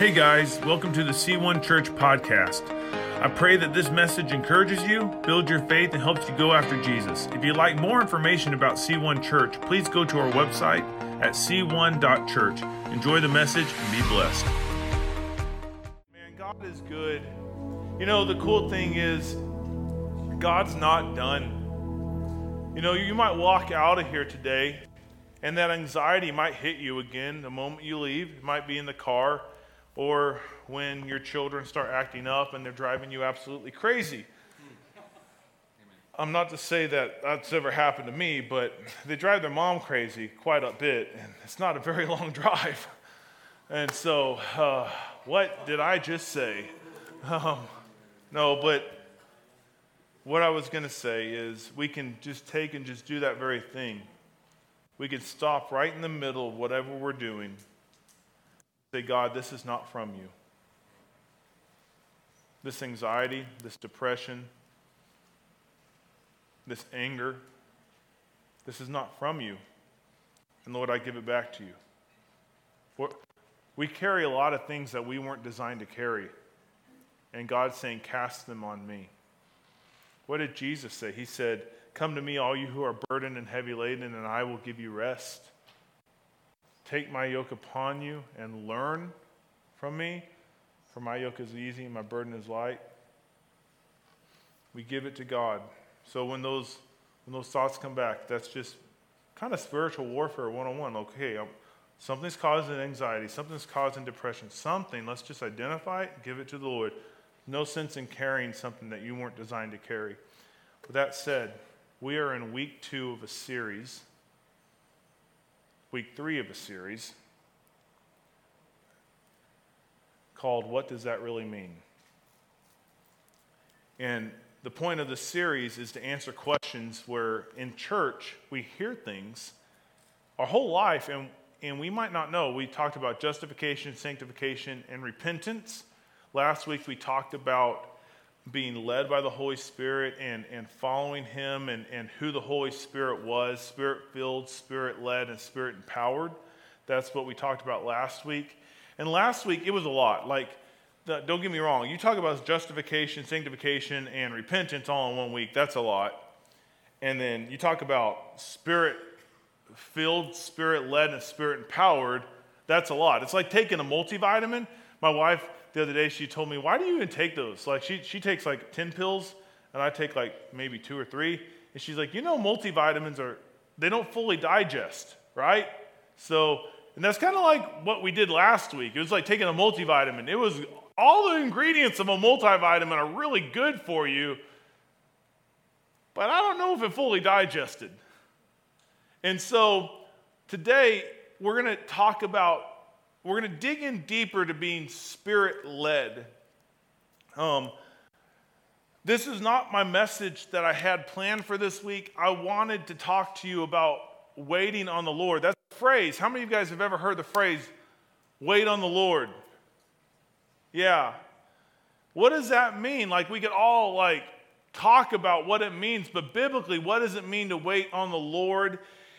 Hey guys, welcome to the C1 Church podcast. I pray that this message encourages you, builds your faith, and helps you go after Jesus. If you'd like more information about C1 Church, please go to our website at c1.church. Enjoy the message and be blessed. Man, God is good. You know, the cool thing is, God's not done. You know, you might walk out of here today and that anxiety might hit you again the moment you leave. It might be in the car or when your children start acting up and they're driving you absolutely crazy. I'm not to say that that's ever happened to me, but they drive their mom crazy quite a bit, and it's not a very long drive. And so, uh, what did I just say? Um, no, but what I was going to say is we can just take and just do that very thing. We can stop right in the middle of whatever we're doing Say, God, this is not from you. This anxiety, this depression, this anger, this is not from you. And Lord, I give it back to you. We carry a lot of things that we weren't designed to carry. And God's saying, Cast them on me. What did Jesus say? He said, Come to me, all you who are burdened and heavy laden, and I will give you rest. Take my yoke upon you and learn from me, for my yoke is easy and my burden is light. We give it to God. So when those when those thoughts come back, that's just kind of spiritual warfare 101. Okay, um, something's causing anxiety, something's causing depression, something, let's just identify it, give it to the Lord. No sense in carrying something that you weren't designed to carry. With that said, we are in week two of a series week three of a series called What Does That Really Mean? And the point of the series is to answer questions where in church we hear things our whole life and, and we might not know. We talked about justification, sanctification, and repentance. Last week we talked about being led by the Holy Spirit and, and following Him and, and who the Holy Spirit was spirit filled, spirit led, and spirit empowered. That's what we talked about last week. And last week, it was a lot. Like, the, don't get me wrong, you talk about justification, sanctification, and repentance all in one week. That's a lot. And then you talk about spirit filled, spirit led, and spirit empowered. That's a lot. It's like taking a multivitamin. My wife, the other day, she told me, Why do you even take those? Like, she, she takes like 10 pills, and I take like maybe two or three. And she's like, You know, multivitamins are, they don't fully digest, right? So, and that's kind of like what we did last week. It was like taking a multivitamin. It was all the ingredients of a multivitamin are really good for you, but I don't know if it fully digested. And so today, we're going to talk about we're going to dig in deeper to being spirit led. Um, this is not my message that I had planned for this week. I wanted to talk to you about waiting on the Lord. That's a phrase. How many of you guys have ever heard the phrase, wait on the Lord? Yeah. What does that mean? Like, we could all, like, talk about what it means, but biblically, what does it mean to wait on the Lord?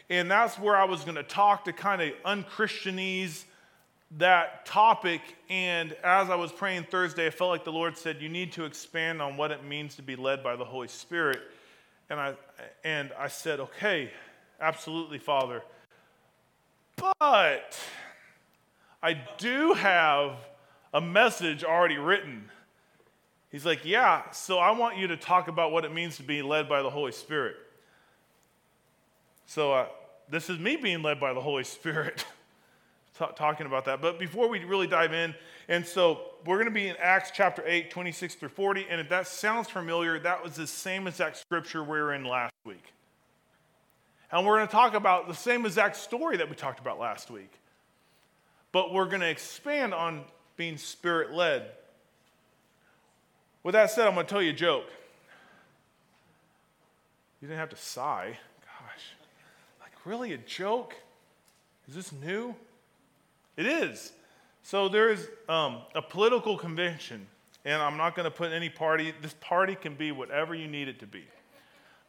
And that's where I was going to talk to kind of unchristianese that topic, and as I was praying Thursday, I felt like the Lord said, You need to expand on what it means to be led by the Holy Spirit. And I, and I said, Okay, absolutely, Father. But I do have a message already written. He's like, Yeah, so I want you to talk about what it means to be led by the Holy Spirit. So uh, this is me being led by the Holy Spirit. t- talking about that. But before we really dive in, and so we're going to be in Acts chapter 8, 26 through 40. And if that sounds familiar, that was the same exact scripture we were in last week. And we're going to talk about the same exact story that we talked about last week. But we're going to expand on being spirit led. With that said, I'm going to tell you a joke. You didn't have to sigh. Gosh. Like, really? A joke? Is this new? It is. So there is um, a political convention, and I'm not going to put any party. This party can be whatever you need it to be.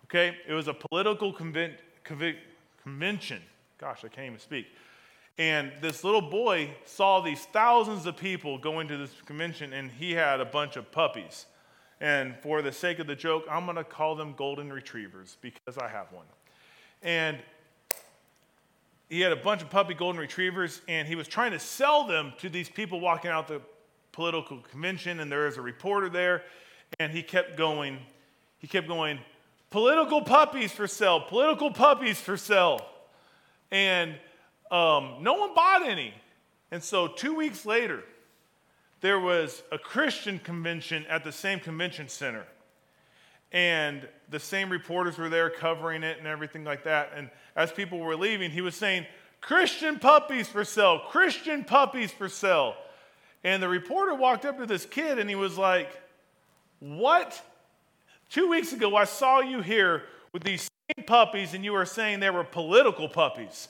Okay? It was a political conven- conven- convention. Gosh, I can't even speak. And this little boy saw these thousands of people going to this convention, and he had a bunch of puppies. And for the sake of the joke, I'm going to call them golden retrievers because I have one. And he had a bunch of puppy golden retrievers, and he was trying to sell them to these people walking out the political convention. And there was a reporter there, and he kept going, he kept going, political puppies for sale, political puppies for sale. And um, no one bought any. And so two weeks later, there was a Christian convention at the same convention center. And the same reporters were there covering it and everything like that. And as people were leaving, he was saying, Christian puppies for sale, Christian puppies for sale. And the reporter walked up to this kid and he was like, What? Two weeks ago, I saw you here with these same puppies and you were saying they were political puppies.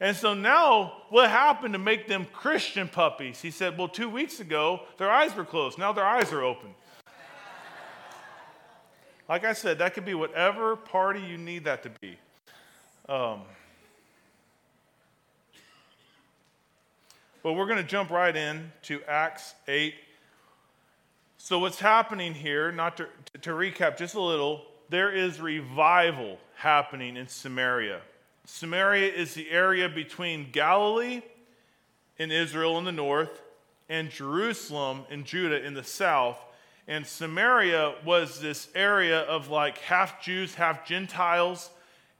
And so now, what happened to make them Christian puppies? He said, Well, two weeks ago, their eyes were closed. Now their eyes are open. Like I said, that could be whatever party you need that to be. Um, but we're going to jump right in to Acts 8. So, what's happening here, not to, to recap just a little, there is revival happening in Samaria. Samaria is the area between Galilee in Israel in the north and Jerusalem in Judah in the south. And Samaria was this area of like half Jews, half Gentiles.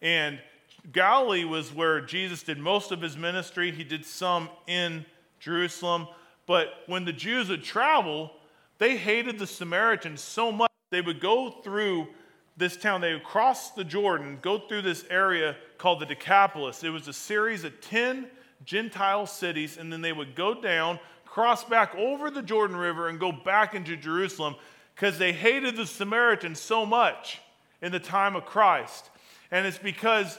And Galilee was where Jesus did most of his ministry. He did some in Jerusalem. But when the Jews would travel, they hated the Samaritans so much they would go through this town. They would cross the Jordan, go through this area called the Decapolis. It was a series of 10 Gentile cities, and then they would go down, cross back over the Jordan River, and go back into Jerusalem because they hated the Samaritans so much in the time of Christ. And it's because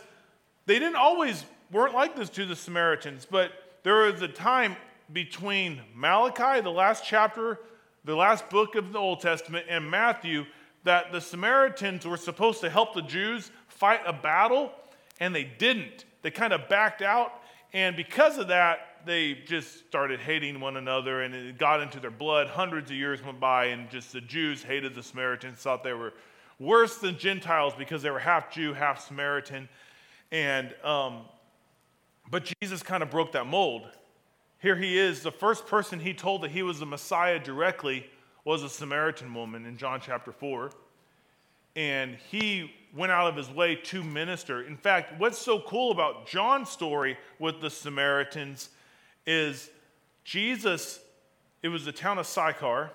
they didn't always weren't like this to the Samaritans, but there was a time between Malachi, the last chapter, the last book of the Old Testament, and Matthew that the Samaritans were supposed to help the Jews fight a battle, and they didn't. They kind of backed out, and because of that, they just started hating one another, and it got into their blood. Hundreds of years went by, and just the Jews hated the Samaritans, thought they were worse than Gentiles because they were half Jew, half Samaritan. And, um, but Jesus kind of broke that mold. Here he is, the first person he told that he was the Messiah directly was a Samaritan woman in John chapter 4. And he went out of his way to minister. In fact, what's so cool about John's story with the Samaritans is Jesus, it was the town of Sychar,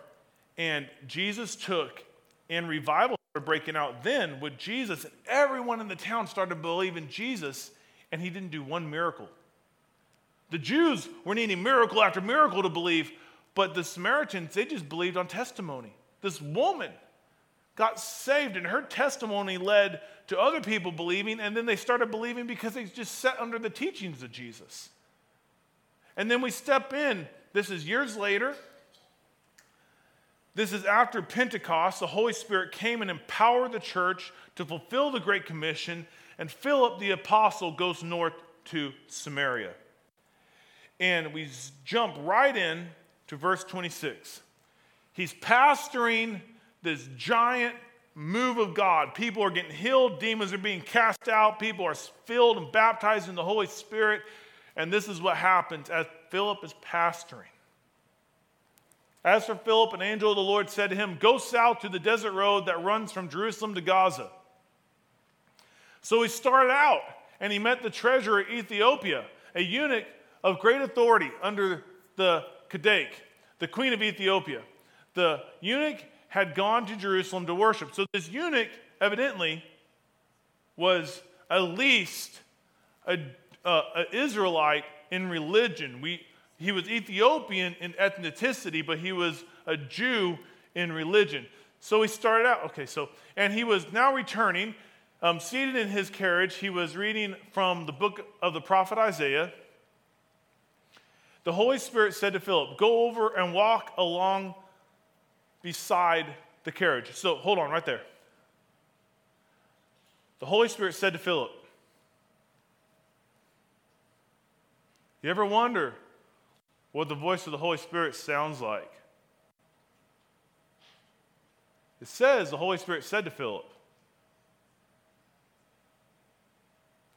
and Jesus took, and revival started breaking out then with Jesus, and everyone in the town started to believe in Jesus, and he didn't do one miracle. The Jews were needing miracle after miracle to believe, but the Samaritans, they just believed on testimony. This woman got saved, and her testimony led to other people believing, and then they started believing because they just sat under the teachings of Jesus. And then we step in. This is years later. This is after Pentecost. The Holy Spirit came and empowered the church to fulfill the Great Commission, and Philip the apostle goes north to Samaria. And we jump right in to verse 26. He's pastoring this giant move of God. People are getting healed, demons are being cast out, people are filled and baptized in the Holy Spirit. And this is what happens as Philip is pastoring. As for Philip, an angel of the Lord said to him, Go south to the desert road that runs from Jerusalem to Gaza. So he started out and he met the treasurer of Ethiopia, a eunuch of great authority under the Kandake, the queen of Ethiopia. The eunuch had gone to Jerusalem to worship. So this eunuch, evidently, was at least an Israelite in religion. We, he was Ethiopian in ethnicity, but he was a Jew in religion. So he started out, okay, so, and he was now returning, um, seated in his carriage. He was reading from the book of the prophet Isaiah the Holy Spirit said to Philip, Go over and walk along beside the carriage. So hold on right there. The Holy Spirit said to Philip, You ever wonder what the voice of the Holy Spirit sounds like? It says the Holy Spirit said to Philip,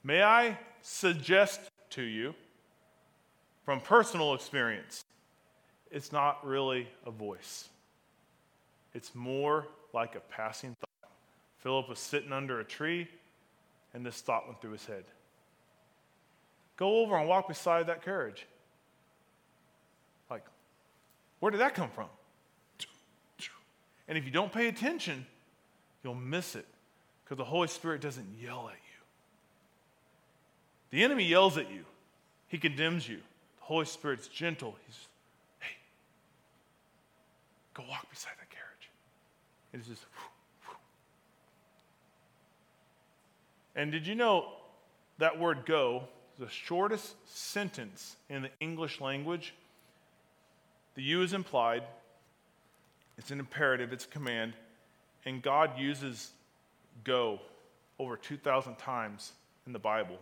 May I suggest to you from personal experience, it's not really a voice. It's more like a passing thought. Philip was sitting under a tree, and this thought went through his head Go over and walk beside that carriage. Like, where did that come from? And if you don't pay attention, you'll miss it because the Holy Spirit doesn't yell at you. The enemy yells at you, he condemns you. The Holy Spirit's gentle. He's, hey, go walk beside that carriage. It's just, whew. and did you know that word go the shortest sentence in the English language? The U is implied, it's an imperative, it's a command, and God uses go over 2,000 times in the Bible.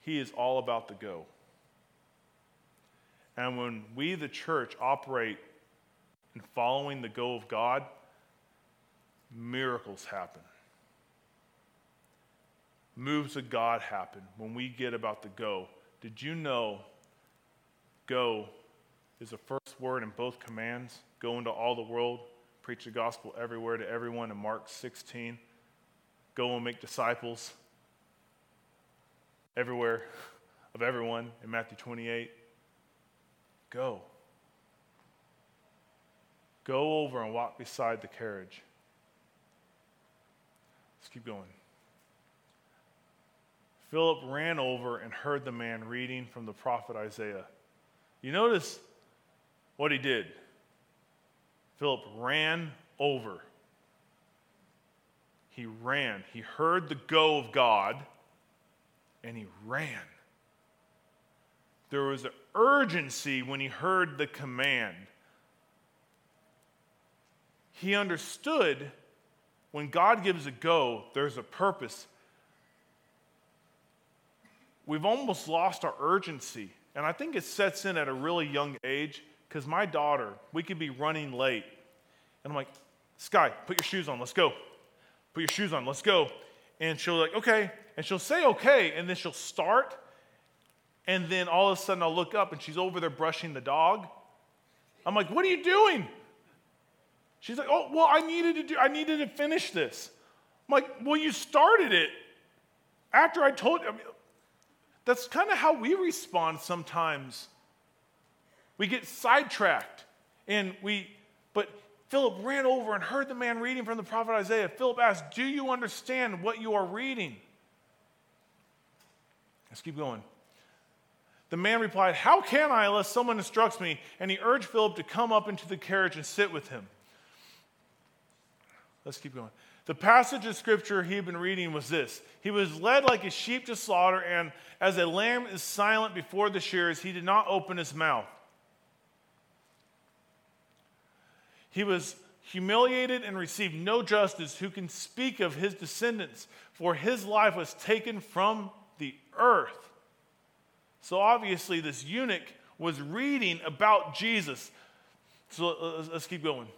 He is all about the go. And when we, the church, operate in following the go of God, miracles happen. Moves of God happen when we get about the go. Did you know go is the first word in both commands? Go into all the world, preach the gospel everywhere to everyone in Mark 16. Go and make disciples everywhere of everyone in Matthew 28. Go. Go over and walk beside the carriage. Let's keep going. Philip ran over and heard the man reading from the prophet Isaiah. You notice what he did. Philip ran over. He ran. He heard the go of God and he ran. There was an urgency when he heard the command. He understood when God gives a go, there's a purpose. We've almost lost our urgency. And I think it sets in at a really young age because my daughter, we could be running late. And I'm like, Sky, put your shoes on, let's go. Put your shoes on, let's go. And she'll like, okay. And she'll say, okay. And then she'll start. And then all of a sudden I'll look up and she's over there brushing the dog. I'm like, what are you doing? She's like, oh, well, I needed to do, I needed to finish this. I'm like, well, you started it after I told you. I mean, that's kind of how we respond sometimes. We get sidetracked and we, but Philip ran over and heard the man reading from the prophet Isaiah. Philip asked, Do you understand what you are reading? Let's keep going. The man replied, How can I unless someone instructs me? And he urged Philip to come up into the carriage and sit with him. Let's keep going. The passage of scripture he had been reading was this He was led like a sheep to slaughter, and as a lamb is silent before the shears, he did not open his mouth. He was humiliated and received no justice. Who can speak of his descendants? For his life was taken from the earth. So obviously, this eunuch was reading about Jesus. So uh, let's keep going.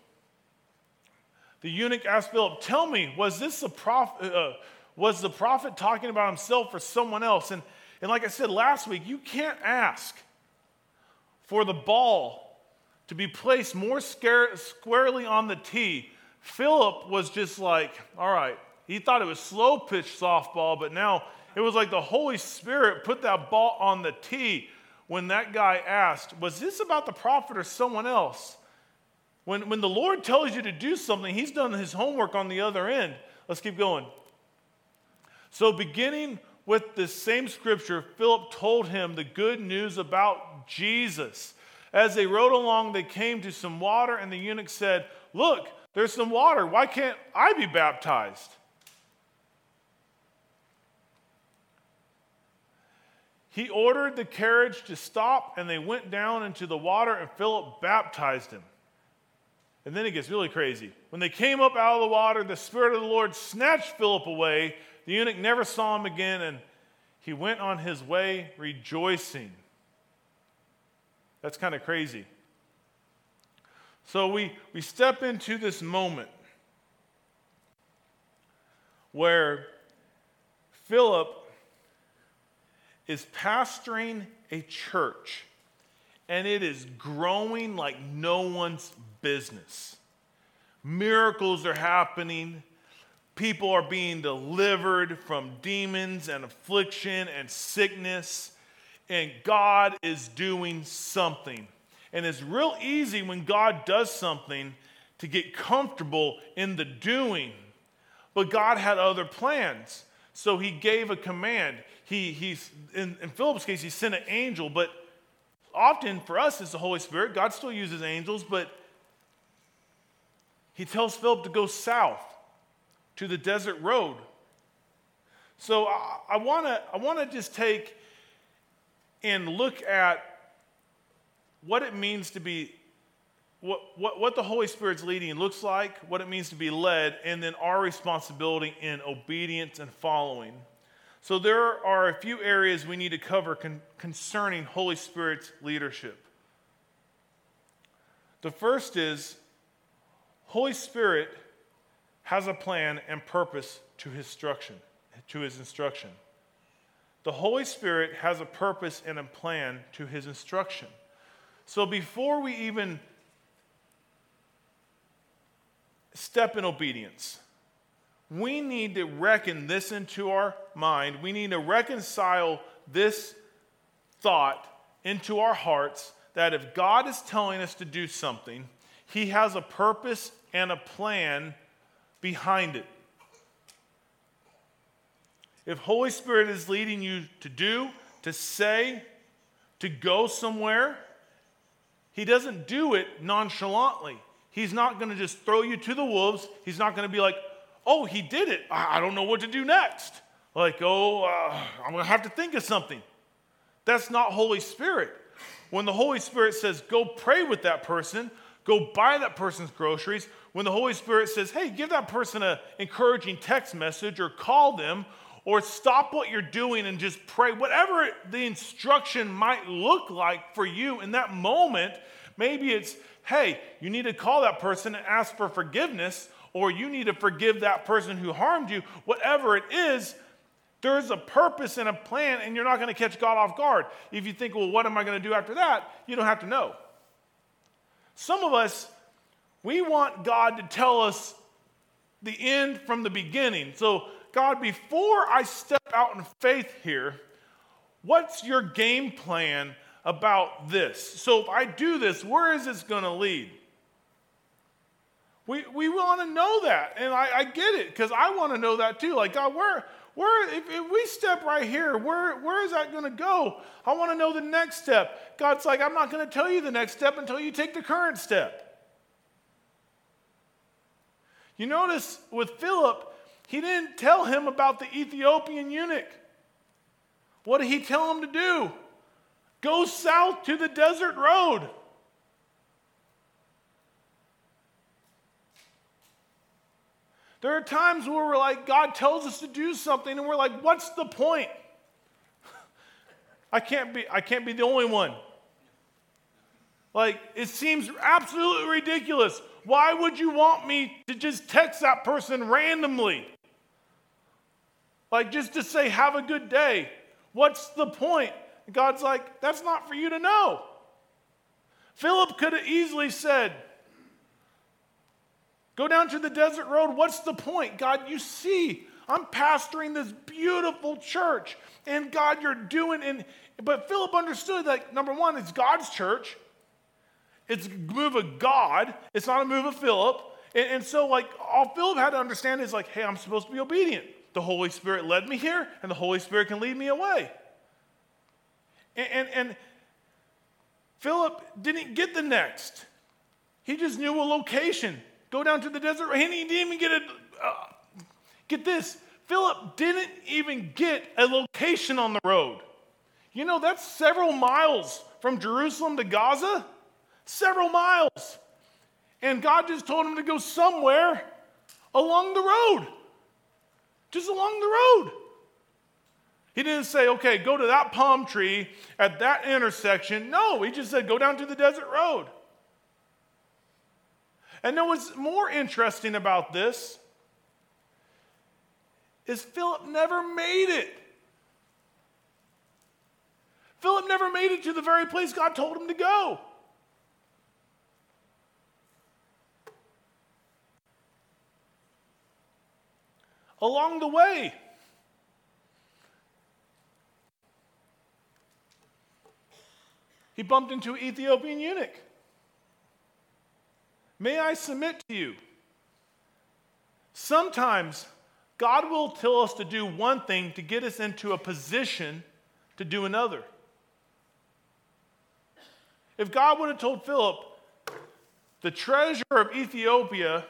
The eunuch asked Philip, Tell me, was this the prophet? Uh, was the prophet talking about himself or someone else? And, and like I said last week, you can't ask for the ball to be placed more scare, squarely on the tee. Philip was just like, all right, he thought it was slow pitch softball, but now it was like the Holy Spirit put that ball on the tee when that guy asked, Was this about the prophet or someone else? When, when the Lord tells you to do something, He's done His homework on the other end. Let's keep going. So, beginning with the same scripture, Philip told him the good news about Jesus. As they rode along, they came to some water, and the eunuch said, Look, there's some water. Why can't I be baptized? He ordered the carriage to stop, and they went down into the water, and Philip baptized him. And then it gets really crazy. When they came up out of the water, the Spirit of the Lord snatched Philip away. The eunuch never saw him again, and he went on his way rejoicing. That's kind of crazy. So we, we step into this moment where Philip is pastoring a church and it is growing like no one's business. Miracles are happening. People are being delivered from demons and affliction and sickness. And God is doing something. And it's real easy when God does something to get comfortable in the doing. But God had other plans. So he gave a command. He, he's, in, in Philip's case, he sent an angel, but often for us it's the Holy Spirit. God still uses angels, but he tells Philip to go south to the desert road. So I, I want to I wanna just take and look at what it means to be, what, what, what the Holy Spirit's leading looks like, what it means to be led, and then our responsibility in obedience and following. So there are a few areas we need to cover con- concerning Holy Spirit's leadership. The first is Holy Spirit has a plan and purpose to his instruction, to his instruction. The Holy Spirit has a purpose and a plan to his instruction. So before we even step in obedience, we need to reckon this into our mind. We need to reconcile this thought into our hearts that if God is telling us to do something, He has a purpose and a plan behind it. If Holy Spirit is leading you to do, to say, to go somewhere, He doesn't do it nonchalantly. He's not going to just throw you to the wolves. He's not going to be like, oh, he did it. I don't know what to do next. Like, oh, uh, I'm going to have to think of something. That's not Holy Spirit. When the Holy Spirit says, go pray with that person, go buy that person's groceries, when the Holy Spirit says, hey, give that person an encouraging text message or call them or stop what you're doing and just pray, whatever the instruction might look like for you in that moment, maybe it's, hey, you need to call that person and ask for forgiveness or you need to forgive that person who harmed you, whatever it is, there's a purpose and a plan, and you're not going to catch God off guard. If you think, well, what am I going to do after that? You don't have to know. Some of us, we want God to tell us the end from the beginning. So, God, before I step out in faith here, what's your game plan about this? So, if I do this, where is this going to lead? We, we want to know that. And I, I get it because I want to know that too. Like, God, where, where if, if we step right here, where, where is that going to go? I want to know the next step. God's like, I'm not going to tell you the next step until you take the current step. You notice with Philip, he didn't tell him about the Ethiopian eunuch. What did he tell him to do? Go south to the desert road. There are times where we're like, God tells us to do something, and we're like, what's the point? I can't be, I can't be the only one. Like, it seems absolutely ridiculous. Why would you want me to just text that person randomly? Like, just to say, have a good day. What's the point? God's like, that's not for you to know. Philip could have easily said, Go down to the desert road. What's the point? God, you see, I'm pastoring this beautiful church. And God, you're doing and but Philip understood that number one, it's God's church. It's a move of God. It's not a move of Philip. And, and so, like, all Philip had to understand is like, hey, I'm supposed to be obedient. The Holy Spirit led me here, and the Holy Spirit can lead me away. And, and, and Philip didn't get the next. He just knew a location. Go down to the desert. He didn't even get a, uh, get this. Philip didn't even get a location on the road. You know, that's several miles from Jerusalem to Gaza. Several miles. And God just told him to go somewhere along the road. Just along the road. He didn't say, okay, go to that palm tree at that intersection. No, he just said, go down to the desert road. And know what's more interesting about this is Philip never made it. Philip never made it to the very place God told him to go. Along the way, he bumped into an Ethiopian eunuch. May I submit to you? Sometimes God will tell us to do one thing to get us into a position to do another. If God would have told Philip, the treasure of Ethiopia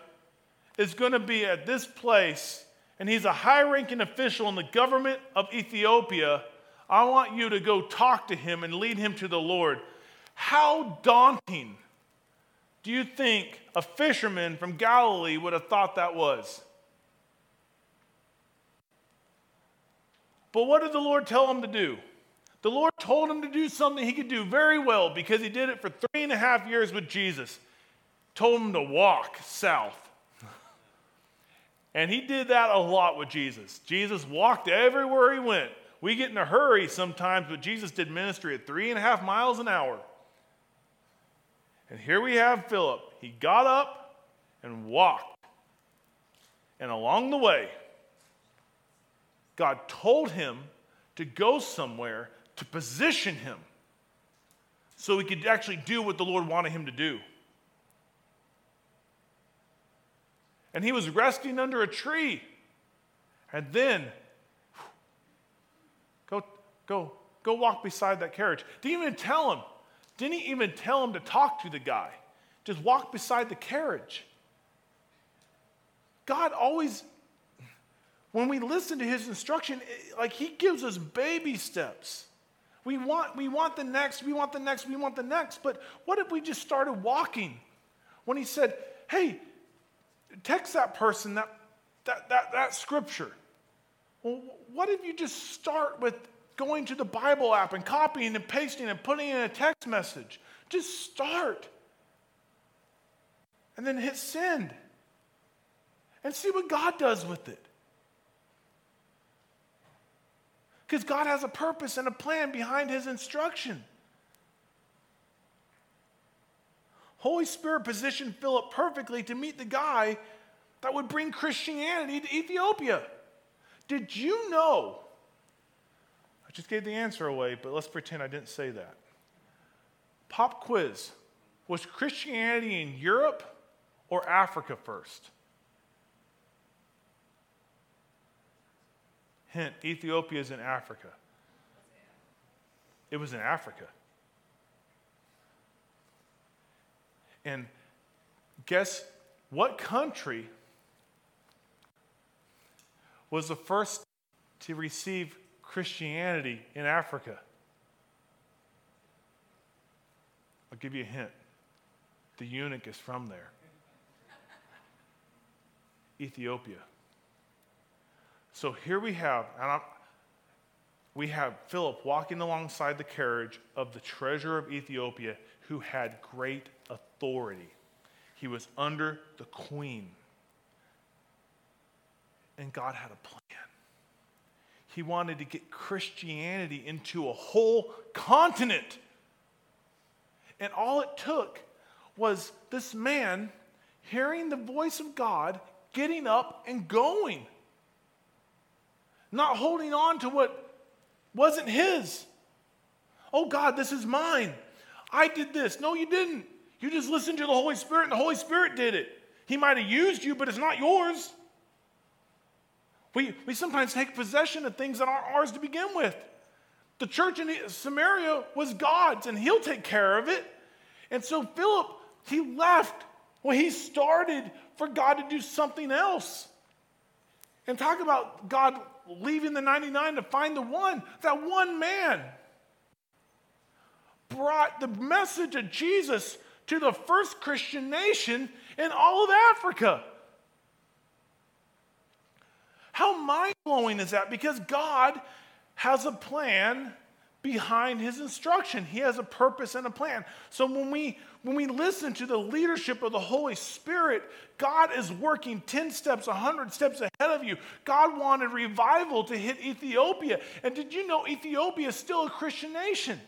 is going to be at this place, and he's a high ranking official in the government of Ethiopia, I want you to go talk to him and lead him to the Lord. How daunting do you think a fisherman from Galilee would have thought that was? But what did the Lord tell him to do? The Lord told him to do something he could do very well because he did it for three and a half years with Jesus. Told him to walk south. And he did that a lot with Jesus. Jesus walked everywhere he went. We get in a hurry sometimes, but Jesus did ministry at three and a half miles an hour. And here we have Philip. He got up and walked. And along the way, God told him to go somewhere to position him so he could actually do what the Lord wanted him to do. And he was resting under a tree. And then, go, go, go walk beside that carriage. Didn't even tell him didn't even tell him to talk to the guy, just walk beside the carriage. God always, when we listen to his instruction, like he gives us baby steps. We want, we want the next, we want the next, we want the next. But what if we just started walking? When he said, hey, text that person that, that, that, that scripture. Well, what if you just start with going to the Bible app and copying and pasting and putting in a text message. Just start. And then hit send. And see what God does with it. Because God has a purpose and a plan behind his instruction. Holy Spirit positioned Philip perfectly to meet the guy that would bring Christianity to Ethiopia. Did you know I just gave the answer away, but let's pretend I didn't say that. Pop quiz Was Christianity in Europe or Africa first? Hint Ethiopia is in Africa. It was in Africa. And guess what country was the first to receive Christianity in Africa? I'll give you a hint. The eunuch is from there. Ethiopia. So here we have, and I'm, we have Philip walking alongside the carriage of the treasurer of Ethiopia who had great authority. He was under the queen. And God had a plan. He wanted to get Christianity into a whole continent. And all it took was this man hearing the voice of God, getting up and going, not holding on to what wasn't his. Oh, God, this is mine. I did this. No, you didn't. You just listened to the Holy Spirit, and the Holy Spirit did it. He might have used you, but it's not yours. We, we sometimes take possession of things that aren't ours to begin with. The church in Samaria was God's, and He'll take care of it. And so Philip, he left. when he started for God to do something else. And talk about God leaving the 99 to find the one. That one man brought the message of Jesus to the first Christian nation in all of Africa. How mind blowing is that? Because God has a plan behind his instruction. He has a purpose and a plan. So when we when we listen to the leadership of the Holy Spirit, God is working 10 steps, 100 steps ahead of you. God wanted revival to hit Ethiopia. And did you know Ethiopia is still a Christian nation?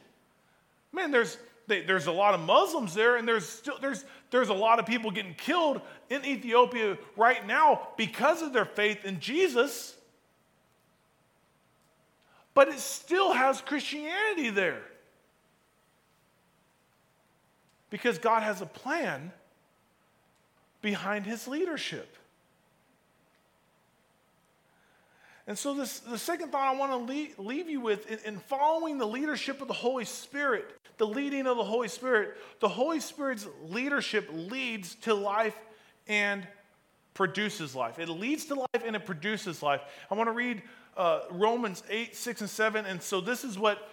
Man, there's they, there's a lot of Muslims there, and there's still there's there's a lot of people getting killed in Ethiopia right now because of their faith in Jesus. But it still has Christianity there. Because God has a plan behind his leadership. And so, this, the second thought I want to leave, leave you with in, in, following the leadership of the Holy Spirit, the leading of the Holy Spirit, the Holy Spirit's leadership leads to life and produces life. It leads to life and it produces life. I want to read uh, Romans 8, 6, and 7. And so, this is what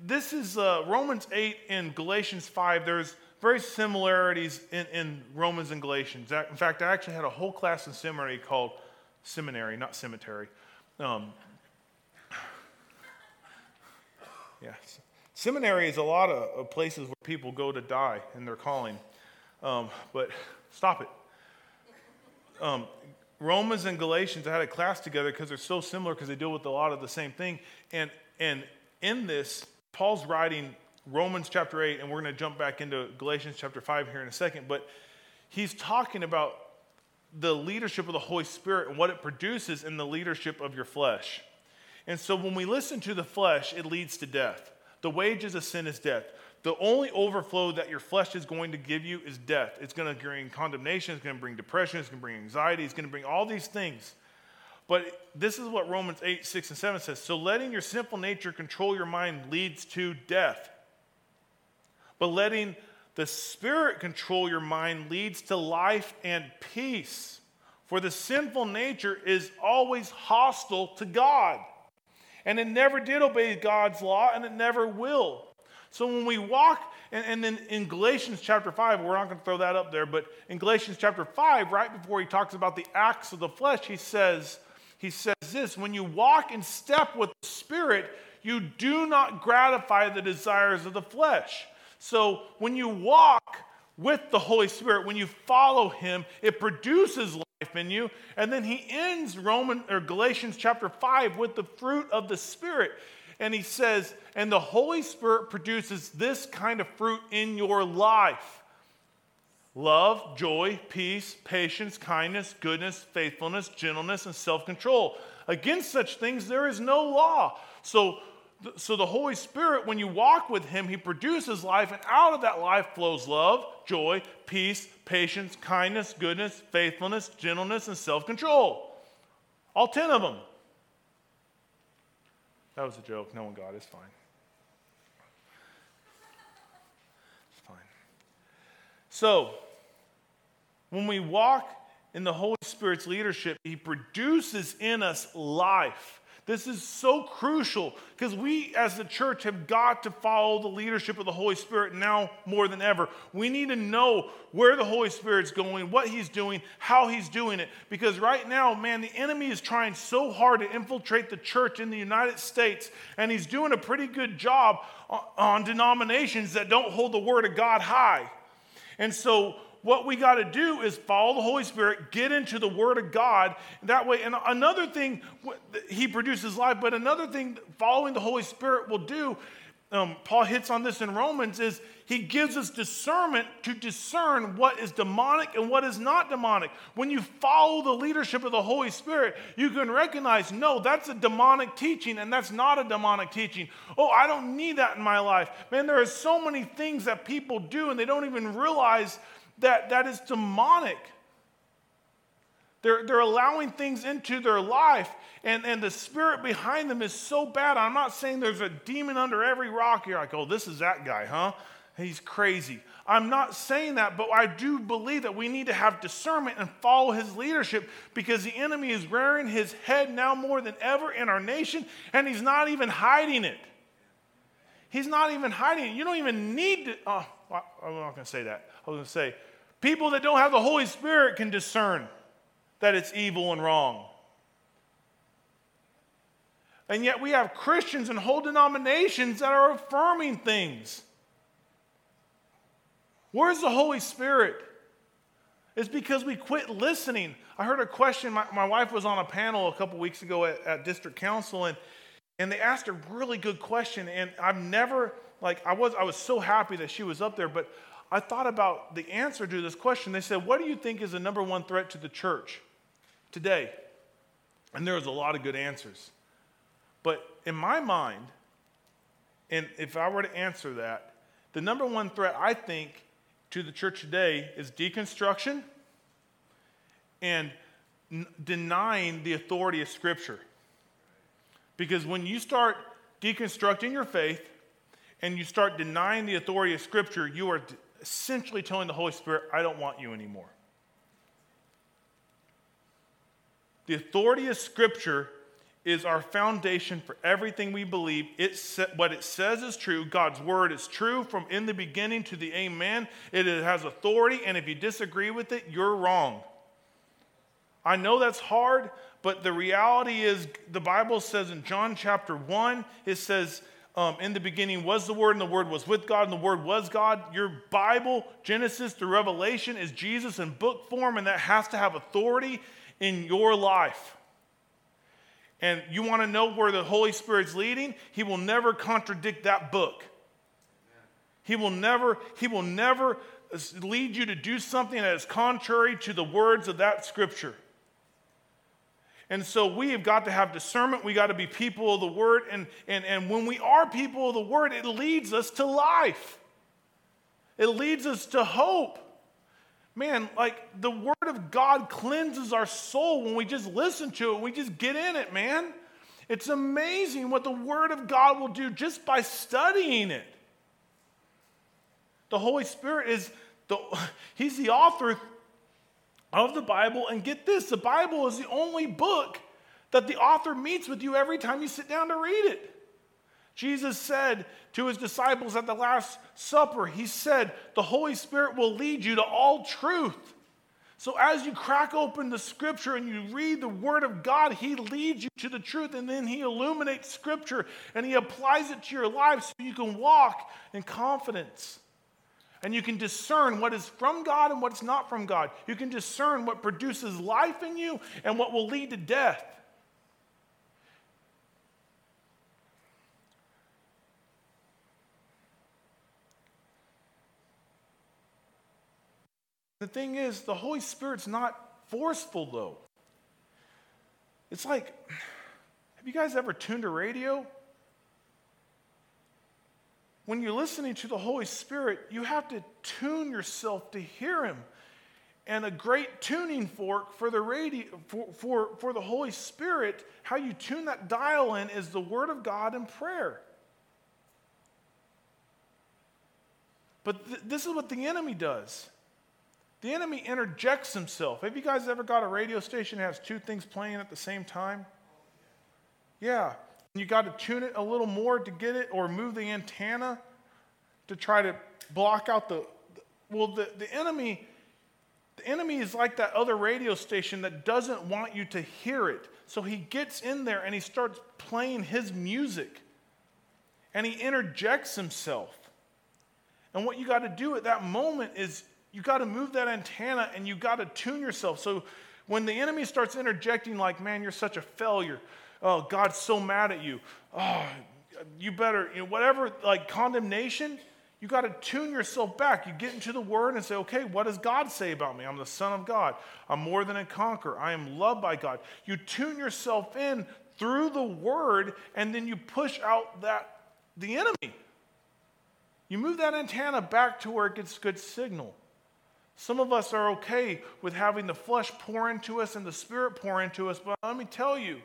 this, is uh, Romans 8 and Galatians 5. There's very similarities in, in Romans and Galatians. In fact, I actually had a whole class in seminary called seminary, not cemetery. Um, yeah. Seminary is a lot of, of, places where people go to die in their calling. Um, but stop it. Um, Romans and Galatians, I had a class together because they're so similar because they deal with a lot of the same thing. And, and in this, Paul's writing Romans chapter 8, and we're going to jump back into Galatians chapter 5 here in a second. But he's talking about the leadership of the Holy Spirit and what it produces in the leadership of your flesh. And so when we listen to the flesh, it leads to death. The wages of sin is death. The only overflow that your flesh is going to give you is death. It's going to bring condemnation, it's going to bring depression, it's going to bring anxiety, it's going to bring all these things. But this is what Romans 8, 6, and 7 says. So letting your sinful nature control your mind leads to death. But letting the Spirit control your mind leads to life and peace. For the sinful nature is always hostile to God. And it never did obey God's law, and it never will. So when we walk, and, and then in Galatians chapter 5, we're not going to throw that up there, but in Galatians chapter 5, right before he talks about the acts of the flesh, he says, he says this when you walk in step with the Spirit, you do not gratify the desires of the flesh. So when you walk with the Holy Spirit, when you follow him, it produces life in you. And then he ends Roman or Galatians chapter 5 with the fruit of the Spirit. And he says, and the Holy Spirit produces this kind of fruit in your life love, joy, peace, patience, kindness, goodness, faithfulness, gentleness, and self control. Against such things there is no law. So so the Holy Spirit, when you walk with Him, He produces life, and out of that life flows love, joy, peace, patience, kindness, goodness, faithfulness, gentleness, and self control. All 10 of them. That was a joke. No one got it. It's fine. It's fine. So, when we walk in the Holy Spirit's leadership, He produces in us life. This is so crucial because we as the church have got to follow the leadership of the Holy Spirit now more than ever. We need to know where the Holy Spirit's going, what he's doing, how he's doing it. Because right now, man, the enemy is trying so hard to infiltrate the church in the United States, and he's doing a pretty good job on denominations that don't hold the word of God high. And so what we got to do is follow the Holy Spirit, get into the Word of God. That way, and another thing, He produces life, but another thing following the Holy Spirit will do, um, Paul hits on this in Romans, is He gives us discernment to discern what is demonic and what is not demonic. When you follow the leadership of the Holy Spirit, you can recognize, no, that's a demonic teaching and that's not a demonic teaching. Oh, I don't need that in my life. Man, there are so many things that people do and they don't even realize that, that is demonic. They're, they're allowing things into their life, and, and the spirit behind them is so bad. I'm not saying there's a demon under every rock. You're like, oh, this is that guy, huh? He's crazy. I'm not saying that, but I do believe that we need to have discernment and follow his leadership because the enemy is rearing his head now more than ever in our nation, and he's not even hiding it. He's not even hiding it. You don't even need to. Oh, I'm not going to say that. I was going to say, People that don't have the Holy Spirit can discern that it's evil and wrong. And yet we have Christians and whole denominations that are affirming things. Where's the Holy Spirit? It's because we quit listening. I heard a question. My, my wife was on a panel a couple weeks ago at, at district council, and, and they asked a really good question. And I've never, like, I was, I was so happy that she was up there, but I thought about the answer to this question. They said, What do you think is the number one threat to the church today? And there was a lot of good answers. But in my mind, and if I were to answer that, the number one threat I think to the church today is deconstruction and n- denying the authority of Scripture. Because when you start deconstructing your faith and you start denying the authority of Scripture, you are essentially telling the Holy Spirit, I don't want you anymore. The authority of Scripture is our foundation for everything we believe. It's what it says is true. God's word is true from in the beginning to the amen. It has authority, and if you disagree with it, you're wrong. I know that's hard, but the reality is the Bible says in John chapter 1, it says, um, in the beginning was the Word, and the Word was with God, and the Word was God. Your Bible, Genesis through Revelation, is Jesus in book form, and that has to have authority in your life and you want to know where the Holy Spirit's leading, He will never contradict that book. He will never, He will never lead you to do something that is contrary to the words of that scripture. And so we have got to have discernment. We got to be people of the word. And, and, and when we are people of the word, it leads us to life, it leads us to hope. Man, like the Word of God cleanses our soul when we just listen to it, we just get in it, man. It's amazing what the Word of God will do just by studying it. The Holy Spirit is the, He's the author of the Bible. And get this the Bible is the only book that the author meets with you every time you sit down to read it. Jesus said to his disciples at the Last Supper, He said, The Holy Spirit will lead you to all truth. So as you crack open the scripture and you read the word of God, He leads you to the truth and then He illuminates scripture and He applies it to your life so you can walk in confidence. And you can discern what is from God and what's not from God. You can discern what produces life in you and what will lead to death. The thing is, the Holy Spirit's not forceful, though. It's like, have you guys ever tuned a radio? When you're listening to the Holy Spirit, you have to tune yourself to hear Him. And a great tuning fork for the radio, for, for, for the Holy Spirit, how you tune that dial in is the Word of God and prayer. But th- this is what the enemy does. The enemy interjects himself. Have you guys ever got a radio station that has two things playing at the same time? Yeah. You got to tune it a little more to get it, or move the antenna to try to block out the. Well, the, the enemy. The enemy is like that other radio station that doesn't want you to hear it. So he gets in there and he starts playing his music. And he interjects himself. And what you got to do at that moment is you got to move that antenna and you got to tune yourself. So when the enemy starts interjecting, like, man, you're such a failure. Oh, God's so mad at you. Oh, you better, you know, whatever, like condemnation, you got to tune yourself back. You get into the word and say, okay, what does God say about me? I'm the Son of God. I'm more than a conqueror. I am loved by God. You tune yourself in through the word and then you push out that the enemy. You move that antenna back to where it gets good signal. Some of us are okay with having the flesh pour into us and the spirit pour into us, but let me tell you,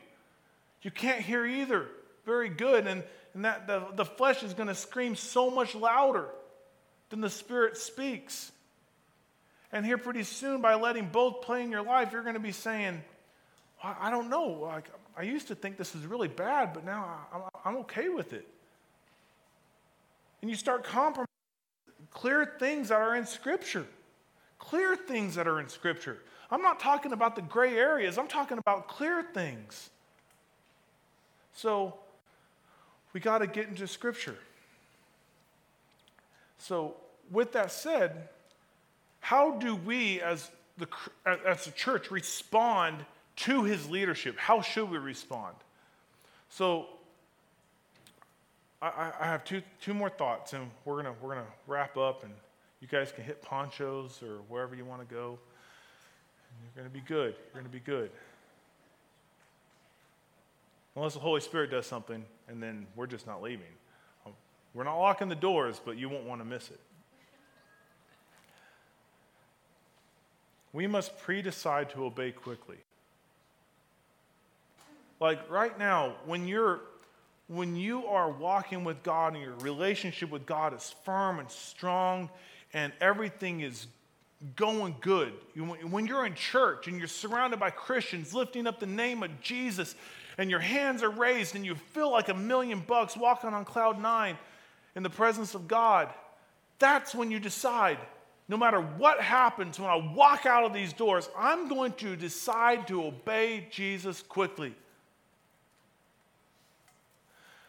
you can't hear either very good, and, and that the, the flesh is going to scream so much louder than the spirit speaks. And here, pretty soon, by letting both play in your life, you're going to be saying, I don't know. Like, I used to think this is really bad, but now I'm, I'm okay with it. And you start compromising clear things that are in Scripture clear things that are in Scripture. I'm not talking about the gray areas, I'm talking about clear things. So we got to get into Scripture. So, with that said, how do we as the, as a church respond to his leadership? How should we respond? So, I, I have two, two more thoughts, and we're going we're gonna wrap up, and you guys can hit ponchos or wherever you want to go. And you're going to be good. You're going to be good. Unless the Holy Spirit does something, and then we're just not leaving. We're not locking the doors, but you won't want to miss it. We must pre decide to obey quickly. Like right now, when you're when you are walking with God and your relationship with God is firm and strong and everything is going good, when you're in church and you're surrounded by Christians lifting up the name of Jesus and your hands are raised and you feel like a million bucks walking on cloud nine in the presence of God, that's when you decide no matter what happens when I walk out of these doors, I'm going to decide to obey Jesus quickly.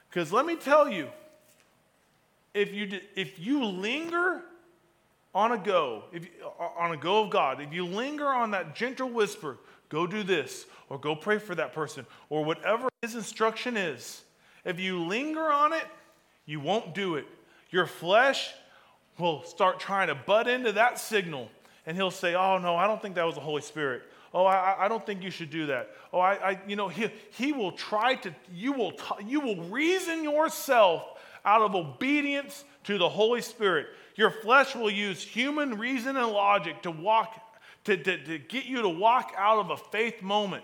Because let me tell you, if you, if you linger on a go, if on a go of God, if you linger on that gentle whisper, go do this, or go pray for that person, or whatever his instruction is, if you linger on it, you won't do it. Your flesh will start trying to butt into that signal, and he'll say, Oh, no, I don't think that was the Holy Spirit. Oh, I, I don't think you should do that. Oh, I, I you know, he, he will try to, you will, t- you will reason yourself out of obedience to the Holy Spirit. Your flesh will use human reason and logic to walk, to, to, to get you to walk out of a faith moment.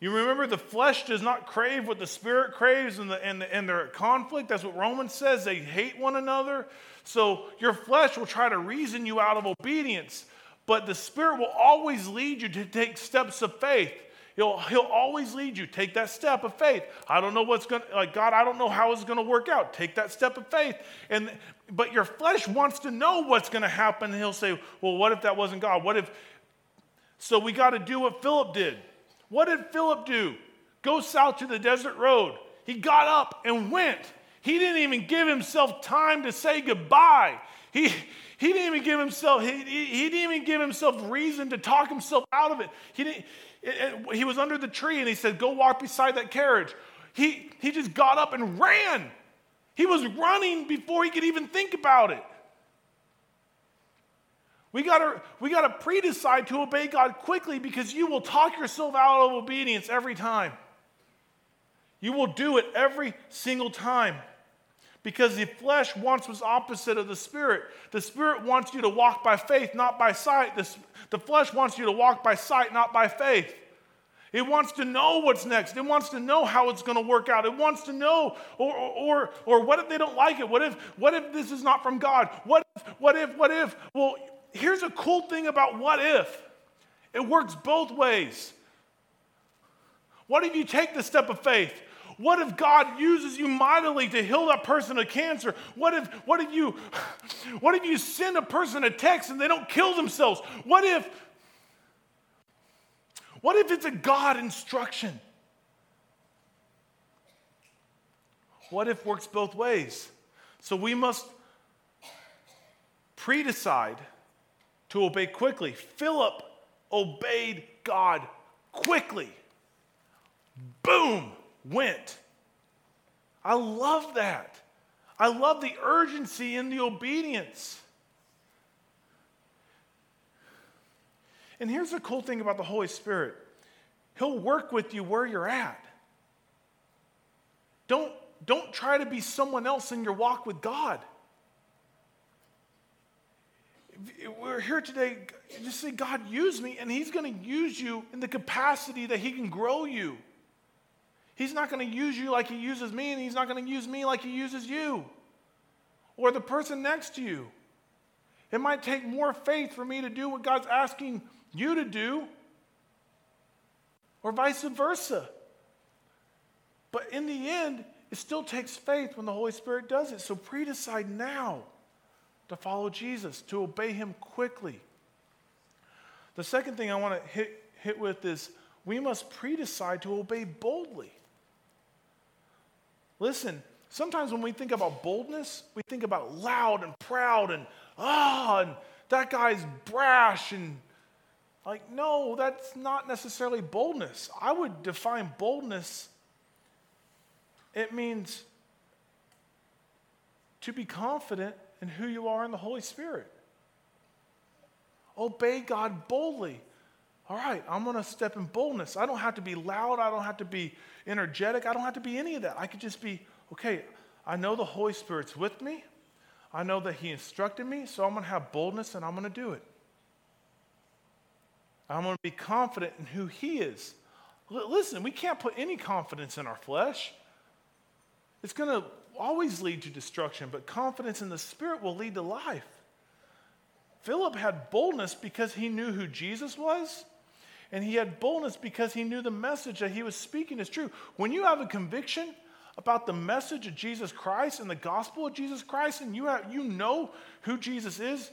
You remember the flesh does not crave what the spirit craves and, the, and, the, and their conflict. That's what Romans says. They hate one another. So your flesh will try to reason you out of obedience, but the spirit will always lead you to take steps of faith. He'll, he'll always lead you. Take that step of faith. I don't know what's going to, like, God, I don't know how it's going to work out. Take that step of faith. And, but your flesh wants to know what's going to happen. And he'll say, well, what if that wasn't God? What if, so we got to do what Philip did. What did Philip do? Go south to the desert road. He got up and went. He didn't even give himself time to say goodbye. He, he didn't even give himself, he, he didn't even give himself reason to talk himself out of it. He, didn't, he was under the tree and he said, Go walk beside that carriage. He, he just got up and ran. He was running before he could even think about it. We gotta, we gotta pre decide to obey God quickly because you will talk yourself out of obedience every time. You will do it every single time because the flesh wants what's opposite of the spirit. The spirit wants you to walk by faith, not by sight. The, the flesh wants you to walk by sight, not by faith. It wants to know what's next. It wants to know how it's going to work out. It wants to know, or, or, or what if they don't like it? What if, what if this is not from God? What if, what if, what if? Well, here's a cool thing about what if it works both ways. What if you take the step of faith? What if God uses you mightily to heal that person of cancer? What if, what if you what if you send a person a text and they don't kill themselves? What if what if it's a God instruction? What if works both ways? So we must pre-decide to obey quickly. Philip obeyed God quickly. Boom, went. I love that. I love the urgency in the obedience. And here's the cool thing about the Holy Spirit He'll work with you where you're at. Don't, don't try to be someone else in your walk with God we're here today, just say, God, use me, and He's going to use you in the capacity that He can grow you. He's not going to use you like He uses me, and He's not going to use me like He uses you or the person next to you. It might take more faith for me to do what God's asking you to do, or vice versa. But in the end, it still takes faith when the Holy Spirit does it. So pre decide now to follow Jesus, to obey him quickly. The second thing I want to hit, hit with is we must pre decide to obey boldly. Listen, sometimes when we think about boldness, we think about loud and proud and ah, and that guy's brash and like, no, that's not necessarily boldness. I would define boldness, it means to be confident in who you are in the Holy Spirit. Obey God boldly. All right, I'm going to step in boldness. I don't have to be loud. I don't have to be energetic. I don't have to be any of that. I could just be, okay, I know the Holy Spirit's with me. I know that He instructed me, so I'm going to have boldness and I'm going to do it. I'm going to be confident in who He is. L- listen, we can't put any confidence in our flesh. It's going to always lead to destruction, but confidence in the Spirit will lead to life. Philip had boldness because he knew who Jesus was, and he had boldness because he knew the message that he was speaking is true. When you have a conviction about the message of Jesus Christ and the gospel of Jesus Christ, and you, have, you know who Jesus is,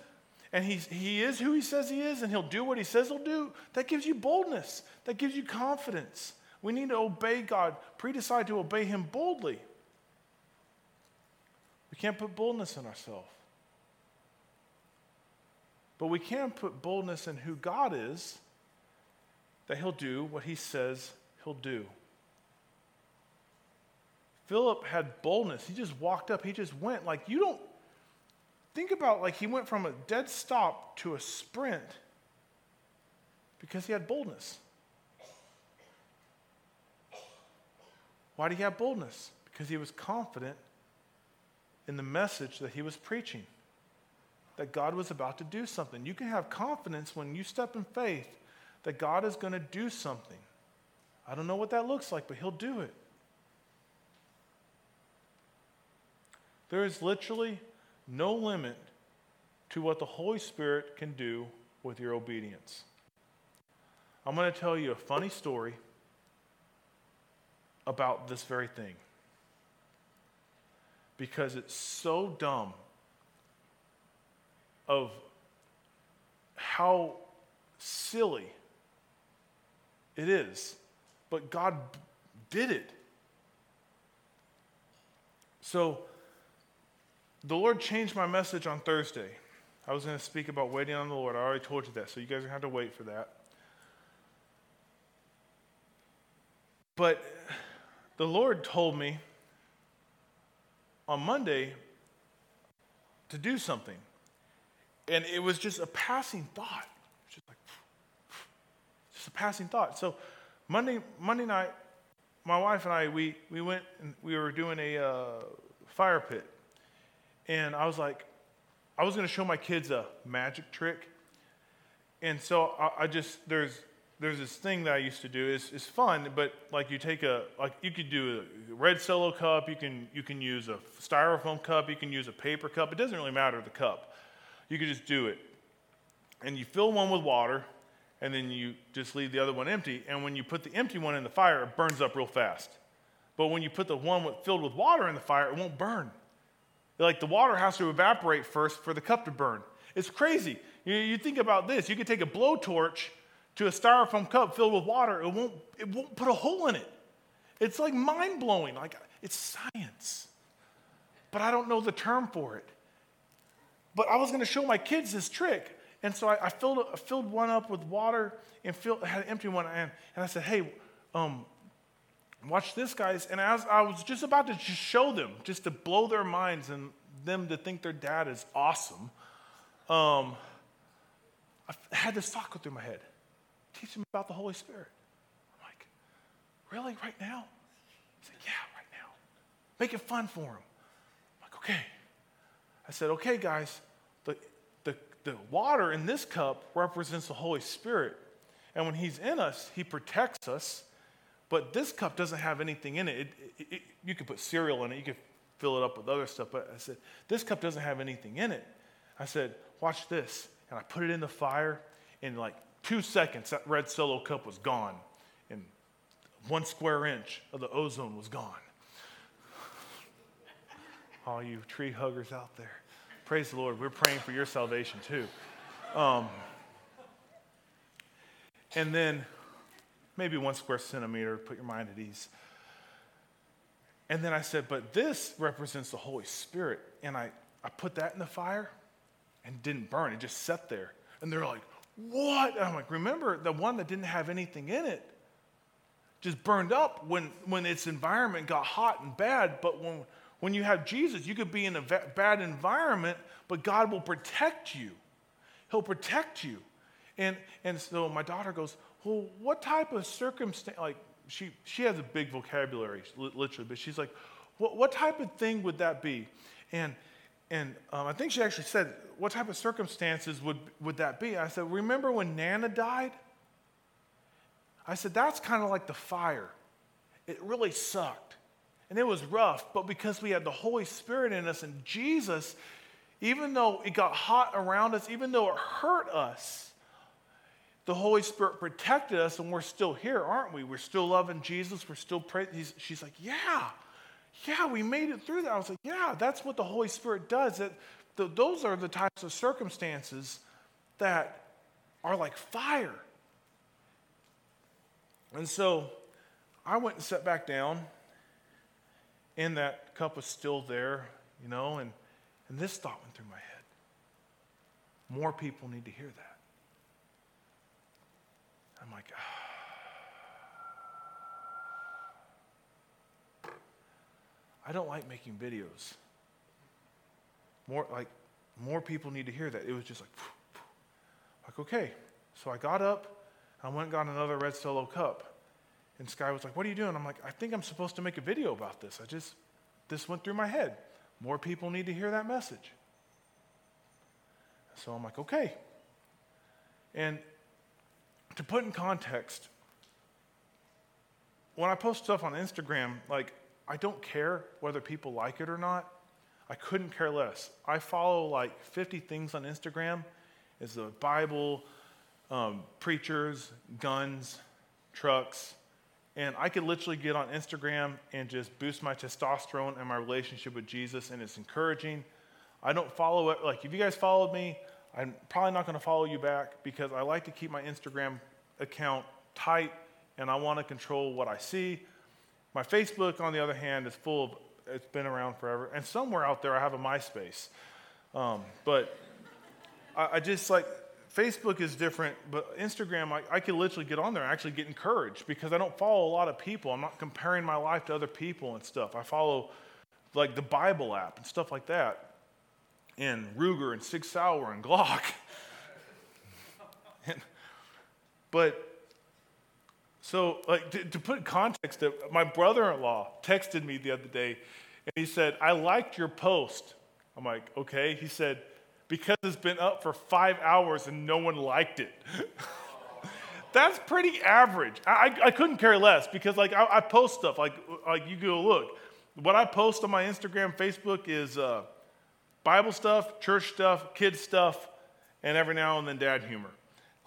and he's, he is who he says he is, and he'll do what he says he'll do, that gives you boldness. That gives you confidence. We need to obey God, pre decide to obey him boldly. We can't put boldness in ourselves. But we can put boldness in who God is, that he'll do what he says he'll do. Philip had boldness. He just walked up, he just went. Like, you don't think about, like, he went from a dead stop to a sprint because he had boldness. Why did he have boldness? Because he was confident in the message that he was preaching that God was about to do something. You can have confidence when you step in faith that God is going to do something. I don't know what that looks like, but He'll do it. There is literally no limit to what the Holy Spirit can do with your obedience. I'm going to tell you a funny story about this very thing because it's so dumb of how silly it is. But God did it. So, the Lord changed my message on Thursday. I was going to speak about waiting on the Lord. I already told you that, so you guys are going to have to wait for that. But the Lord told me on Monday to do something. And it was just a passing thought. Just a passing thought. So Monday, Monday night, my wife and I, we, we went and we were doing a uh, fire pit. And I was like, I was going to show my kids a magic trick. And so I, I just, there's, there's this thing that I used to do. It's, it's fun, but like you take a like you could do a red solo cup. You can you can use a styrofoam cup. You can use a paper cup. It doesn't really matter the cup. You could just do it, and you fill one with water, and then you just leave the other one empty. And when you put the empty one in the fire, it burns up real fast. But when you put the one filled with water in the fire, it won't burn. Like the water has to evaporate first for the cup to burn. It's crazy. You, you think about this. You could take a blowtorch to a styrofoam cup filled with water, it won't, it won't put a hole in it. It's like mind blowing. Like it's science. But I don't know the term for it. But I was going to show my kids this trick. And so I, I filled, I filled one up with water and filled, had an empty one. And, and I said, hey, um, watch this, guys. And as I was just about to just show them, just to blow their minds and them to think their dad is awesome, um, I had this thought go through my head. Teach them about the Holy Spirit. I'm like, really? Right now? He said, yeah, right now. Make it fun for them. I'm like, okay. I said, okay, guys, the, water in this cup represents the Holy Spirit. And when he's in us, he protects us. But this cup doesn't have anything in it. It, it, it. You could put cereal in it, you could fill it up with other stuff. But I said, this cup doesn't have anything in it. I said, watch this. And I put it in the fire, In like two seconds, that red solo cup was gone, and one square inch of the ozone was gone. All you tree huggers out there, praise the Lord. We're praying for your salvation too. Um, and then maybe one square centimeter, put your mind at ease. And then I said, but this represents the Holy Spirit. And I, I put that in the fire and didn't burn. It just sat there. And they're like, what? And I'm like, remember the one that didn't have anything in it just burned up when, when its environment got hot and bad. But when, when you have Jesus, you could be in a bad environment, but God will protect you. He'll protect you. And, and so my daughter goes, Well, what type of circumstance, like, she, she has a big vocabulary, literally, but she's like, What, what type of thing would that be? And, and um, I think she actually said, What type of circumstances would, would that be? I said, Remember when Nana died? I said, That's kind of like the fire. It really sucked. And it was rough, but because we had the Holy Spirit in us and Jesus, even though it got hot around us, even though it hurt us, the Holy Spirit protected us and we're still here, aren't we? We're still loving Jesus. We're still praying. She's like, yeah, yeah, we made it through that. I was like, yeah, that's what the Holy Spirit does. That the, those are the types of circumstances that are like fire. And so I went and sat back down, and that cup was still there, you know, and, and this thought went through my head. More people need to hear that. I'm like, ah. I don't like making videos. More like more people need to hear that. It was just like, like okay. So I got up, I went and got another red solo cup. And Sky was like, What are you doing? I'm like, I think I'm supposed to make a video about this. I just, this went through my head. More people need to hear that message. So I'm like, Okay. And to put in context, when I post stuff on Instagram, like, I don't care whether people like it or not. I couldn't care less. I follow like 50 things on Instagram. It's the Bible, um, preachers, guns, trucks, and I could literally get on Instagram and just boost my testosterone and my relationship with Jesus, and it's encouraging. I don't follow it. Like, if you guys followed me, I'm probably not going to follow you back because I like to keep my Instagram account tight and I want to control what I see. My Facebook, on the other hand, is full of, it's been around forever. And somewhere out there, I have a MySpace. Um, but I, I, just like, Facebook is different, but Instagram, I, I can literally get on there and actually get encouraged because I don't follow a lot of people. I'm not comparing my life to other people and stuff. I follow like the Bible app and stuff like that and Ruger and Sig Sauer and Glock. and, but so, like to, to put context, uh, my brother-in-law texted me the other day, and he said, "I liked your post." I'm like, "Okay." He said, "Because it's been up for five hours and no one liked it." That's pretty average. I, I, couldn't care less because like I, I, post stuff like like you go look. What I post on my Instagram, Facebook is. Uh, Bible stuff, church stuff, kids stuff, and every now and then dad humor.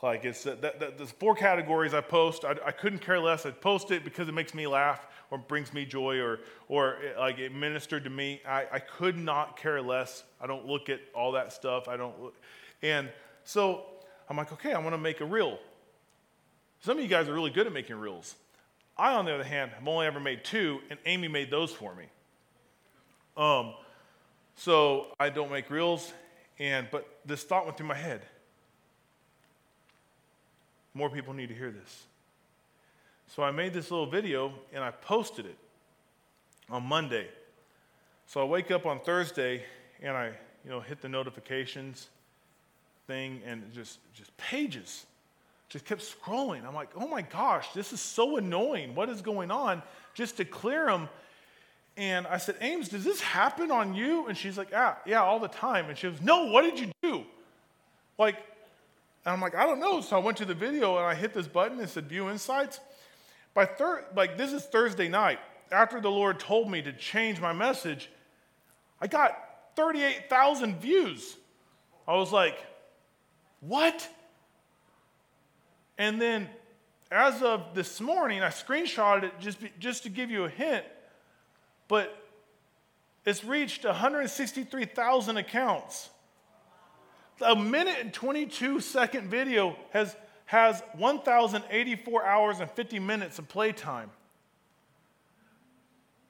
Like it's that, that, four categories I post. I, I couldn't care less. I post it because it makes me laugh or brings me joy or, or it, like it ministered to me. I, I could not care less. I don't look at all that stuff. I don't look. And so I'm like, okay, I want to make a reel. Some of you guys are really good at making reels. I, on the other hand, have only ever made two, and Amy made those for me. Um, so I don't make reels, and but this thought went through my head. More people need to hear this. So I made this little video and I posted it on Monday. So I wake up on Thursday and I, you know, hit the notifications thing and just just pages. Just kept scrolling. I'm like, oh my gosh, this is so annoying. What is going on? Just to clear them and I said, Ames, does this happen on you? And she's like, yeah, yeah, all the time. And she goes, no, what did you do? Like, and I'm like, I don't know. So I went to the video and I hit this button and said, view insights. By third, like this is Thursday night. After the Lord told me to change my message, I got 38,000 views. I was like, what? And then as of this morning, I screenshotted it just, just to give you a hint but it's reached 163,000 accounts. A minute and 22 second video has, has 1,084 hours and 50 minutes of playtime.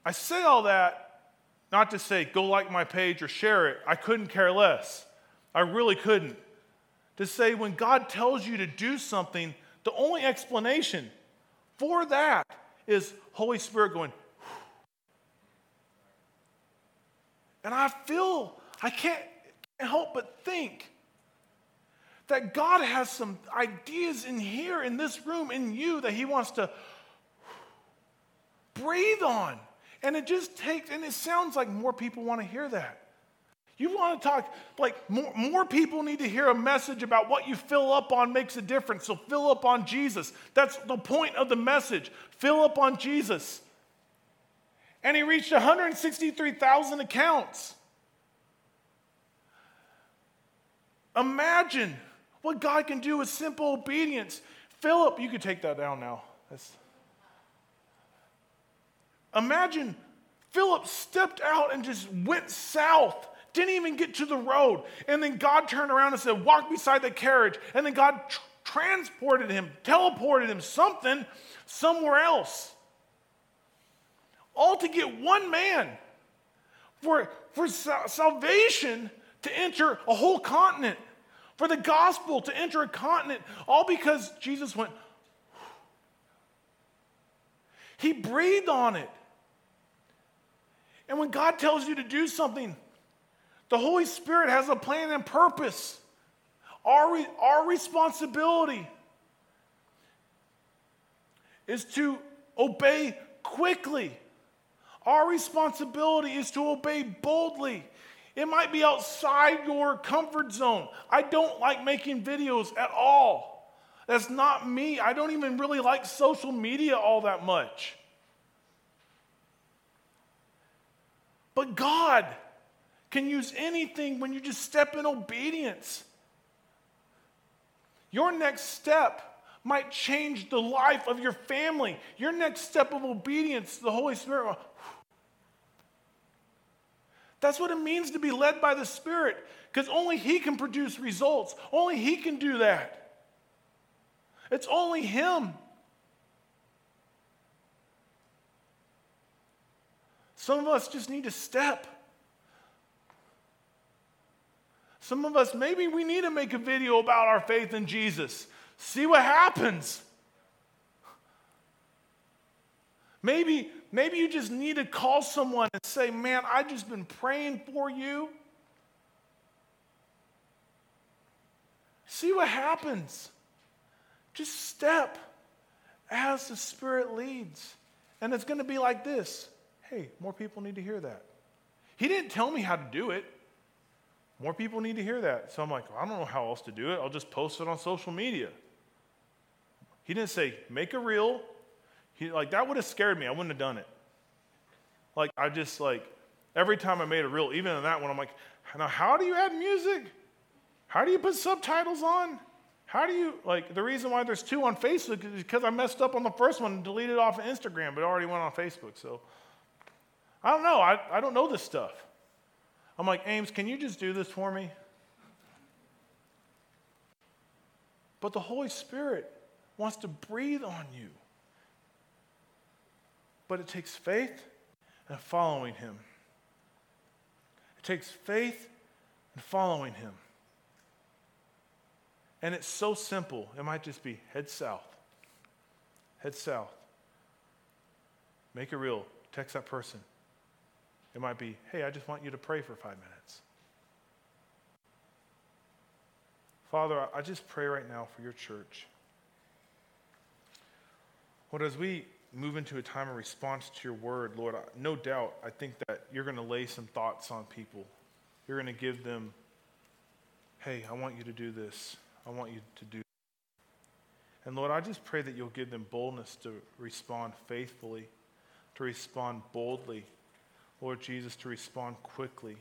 I say all that not to say go like my page or share it. I couldn't care less. I really couldn't. To say when God tells you to do something, the only explanation for that is Holy Spirit going, and I feel, I can't help but think that God has some ideas in here, in this room, in you, that He wants to breathe on. And it just takes, and it sounds like more people want to hear that. You want to talk, like, more, more people need to hear a message about what you fill up on makes a difference. So fill up on Jesus. That's the point of the message. Fill up on Jesus. And he reached 163,000 accounts. Imagine what God can do with simple obedience. Philip, you could take that down now. That's... Imagine Philip stepped out and just went south, didn't even get to the road. And then God turned around and said, Walk beside the carriage. And then God tr- transported him, teleported him something somewhere else. All to get one man for, for salvation to enter a whole continent for the gospel to enter a continent, all because Jesus went, He breathed on it. And when God tells you to do something, the Holy Spirit has a plan and purpose. Our, our responsibility is to obey quickly. Our responsibility is to obey boldly. It might be outside your comfort zone. I don't like making videos at all. That's not me. I don't even really like social media all that much. But God can use anything when you just step in obedience. Your next step might change the life of your family. Your next step of obedience, the Holy Spirit that's what it means to be led by the Spirit, because only He can produce results. Only He can do that. It's only Him. Some of us just need to step. Some of us, maybe we need to make a video about our faith in Jesus. See what happens. Maybe, maybe you just need to call someone and say, Man, I've just been praying for you. See what happens. Just step as the Spirit leads. And it's going to be like this hey, more people need to hear that. He didn't tell me how to do it. More people need to hear that. So I'm like, well, I don't know how else to do it. I'll just post it on social media. He didn't say, make a reel, he, like, that would have scared me. I wouldn't have done it. Like, I just, like, every time I made a reel, even in that one, I'm like, now, how do you add music? How do you put subtitles on? How do you, like, the reason why there's two on Facebook is because I messed up on the first one and deleted off of Instagram, but it already went on Facebook. So, I don't know. I, I don't know this stuff. I'm like, Ames, can you just do this for me? But the Holy Spirit wants to breathe on you. But it takes faith and following Him. It takes faith and following Him. And it's so simple. It might just be head south. Head south. Make it real. Text that person. It might be, hey, I just want you to pray for five minutes. Father, I just pray right now for your church. Lord, as we move into a time of response to your word, Lord, no doubt, I think that you're going to lay some thoughts on people. You're going to give them, hey, I want you to do this. I want you to do. And Lord, I just pray that you'll give them boldness to respond faithfully, to respond boldly. Lord Jesus, to respond quickly.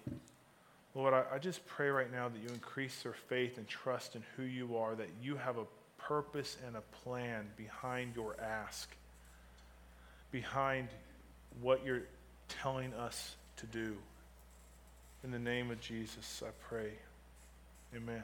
Lord, I, I just pray right now that you increase their faith and trust in who you are, that you have a purpose and a plan behind your ask behind what you're telling us to do. In the name of Jesus, I pray. Amen.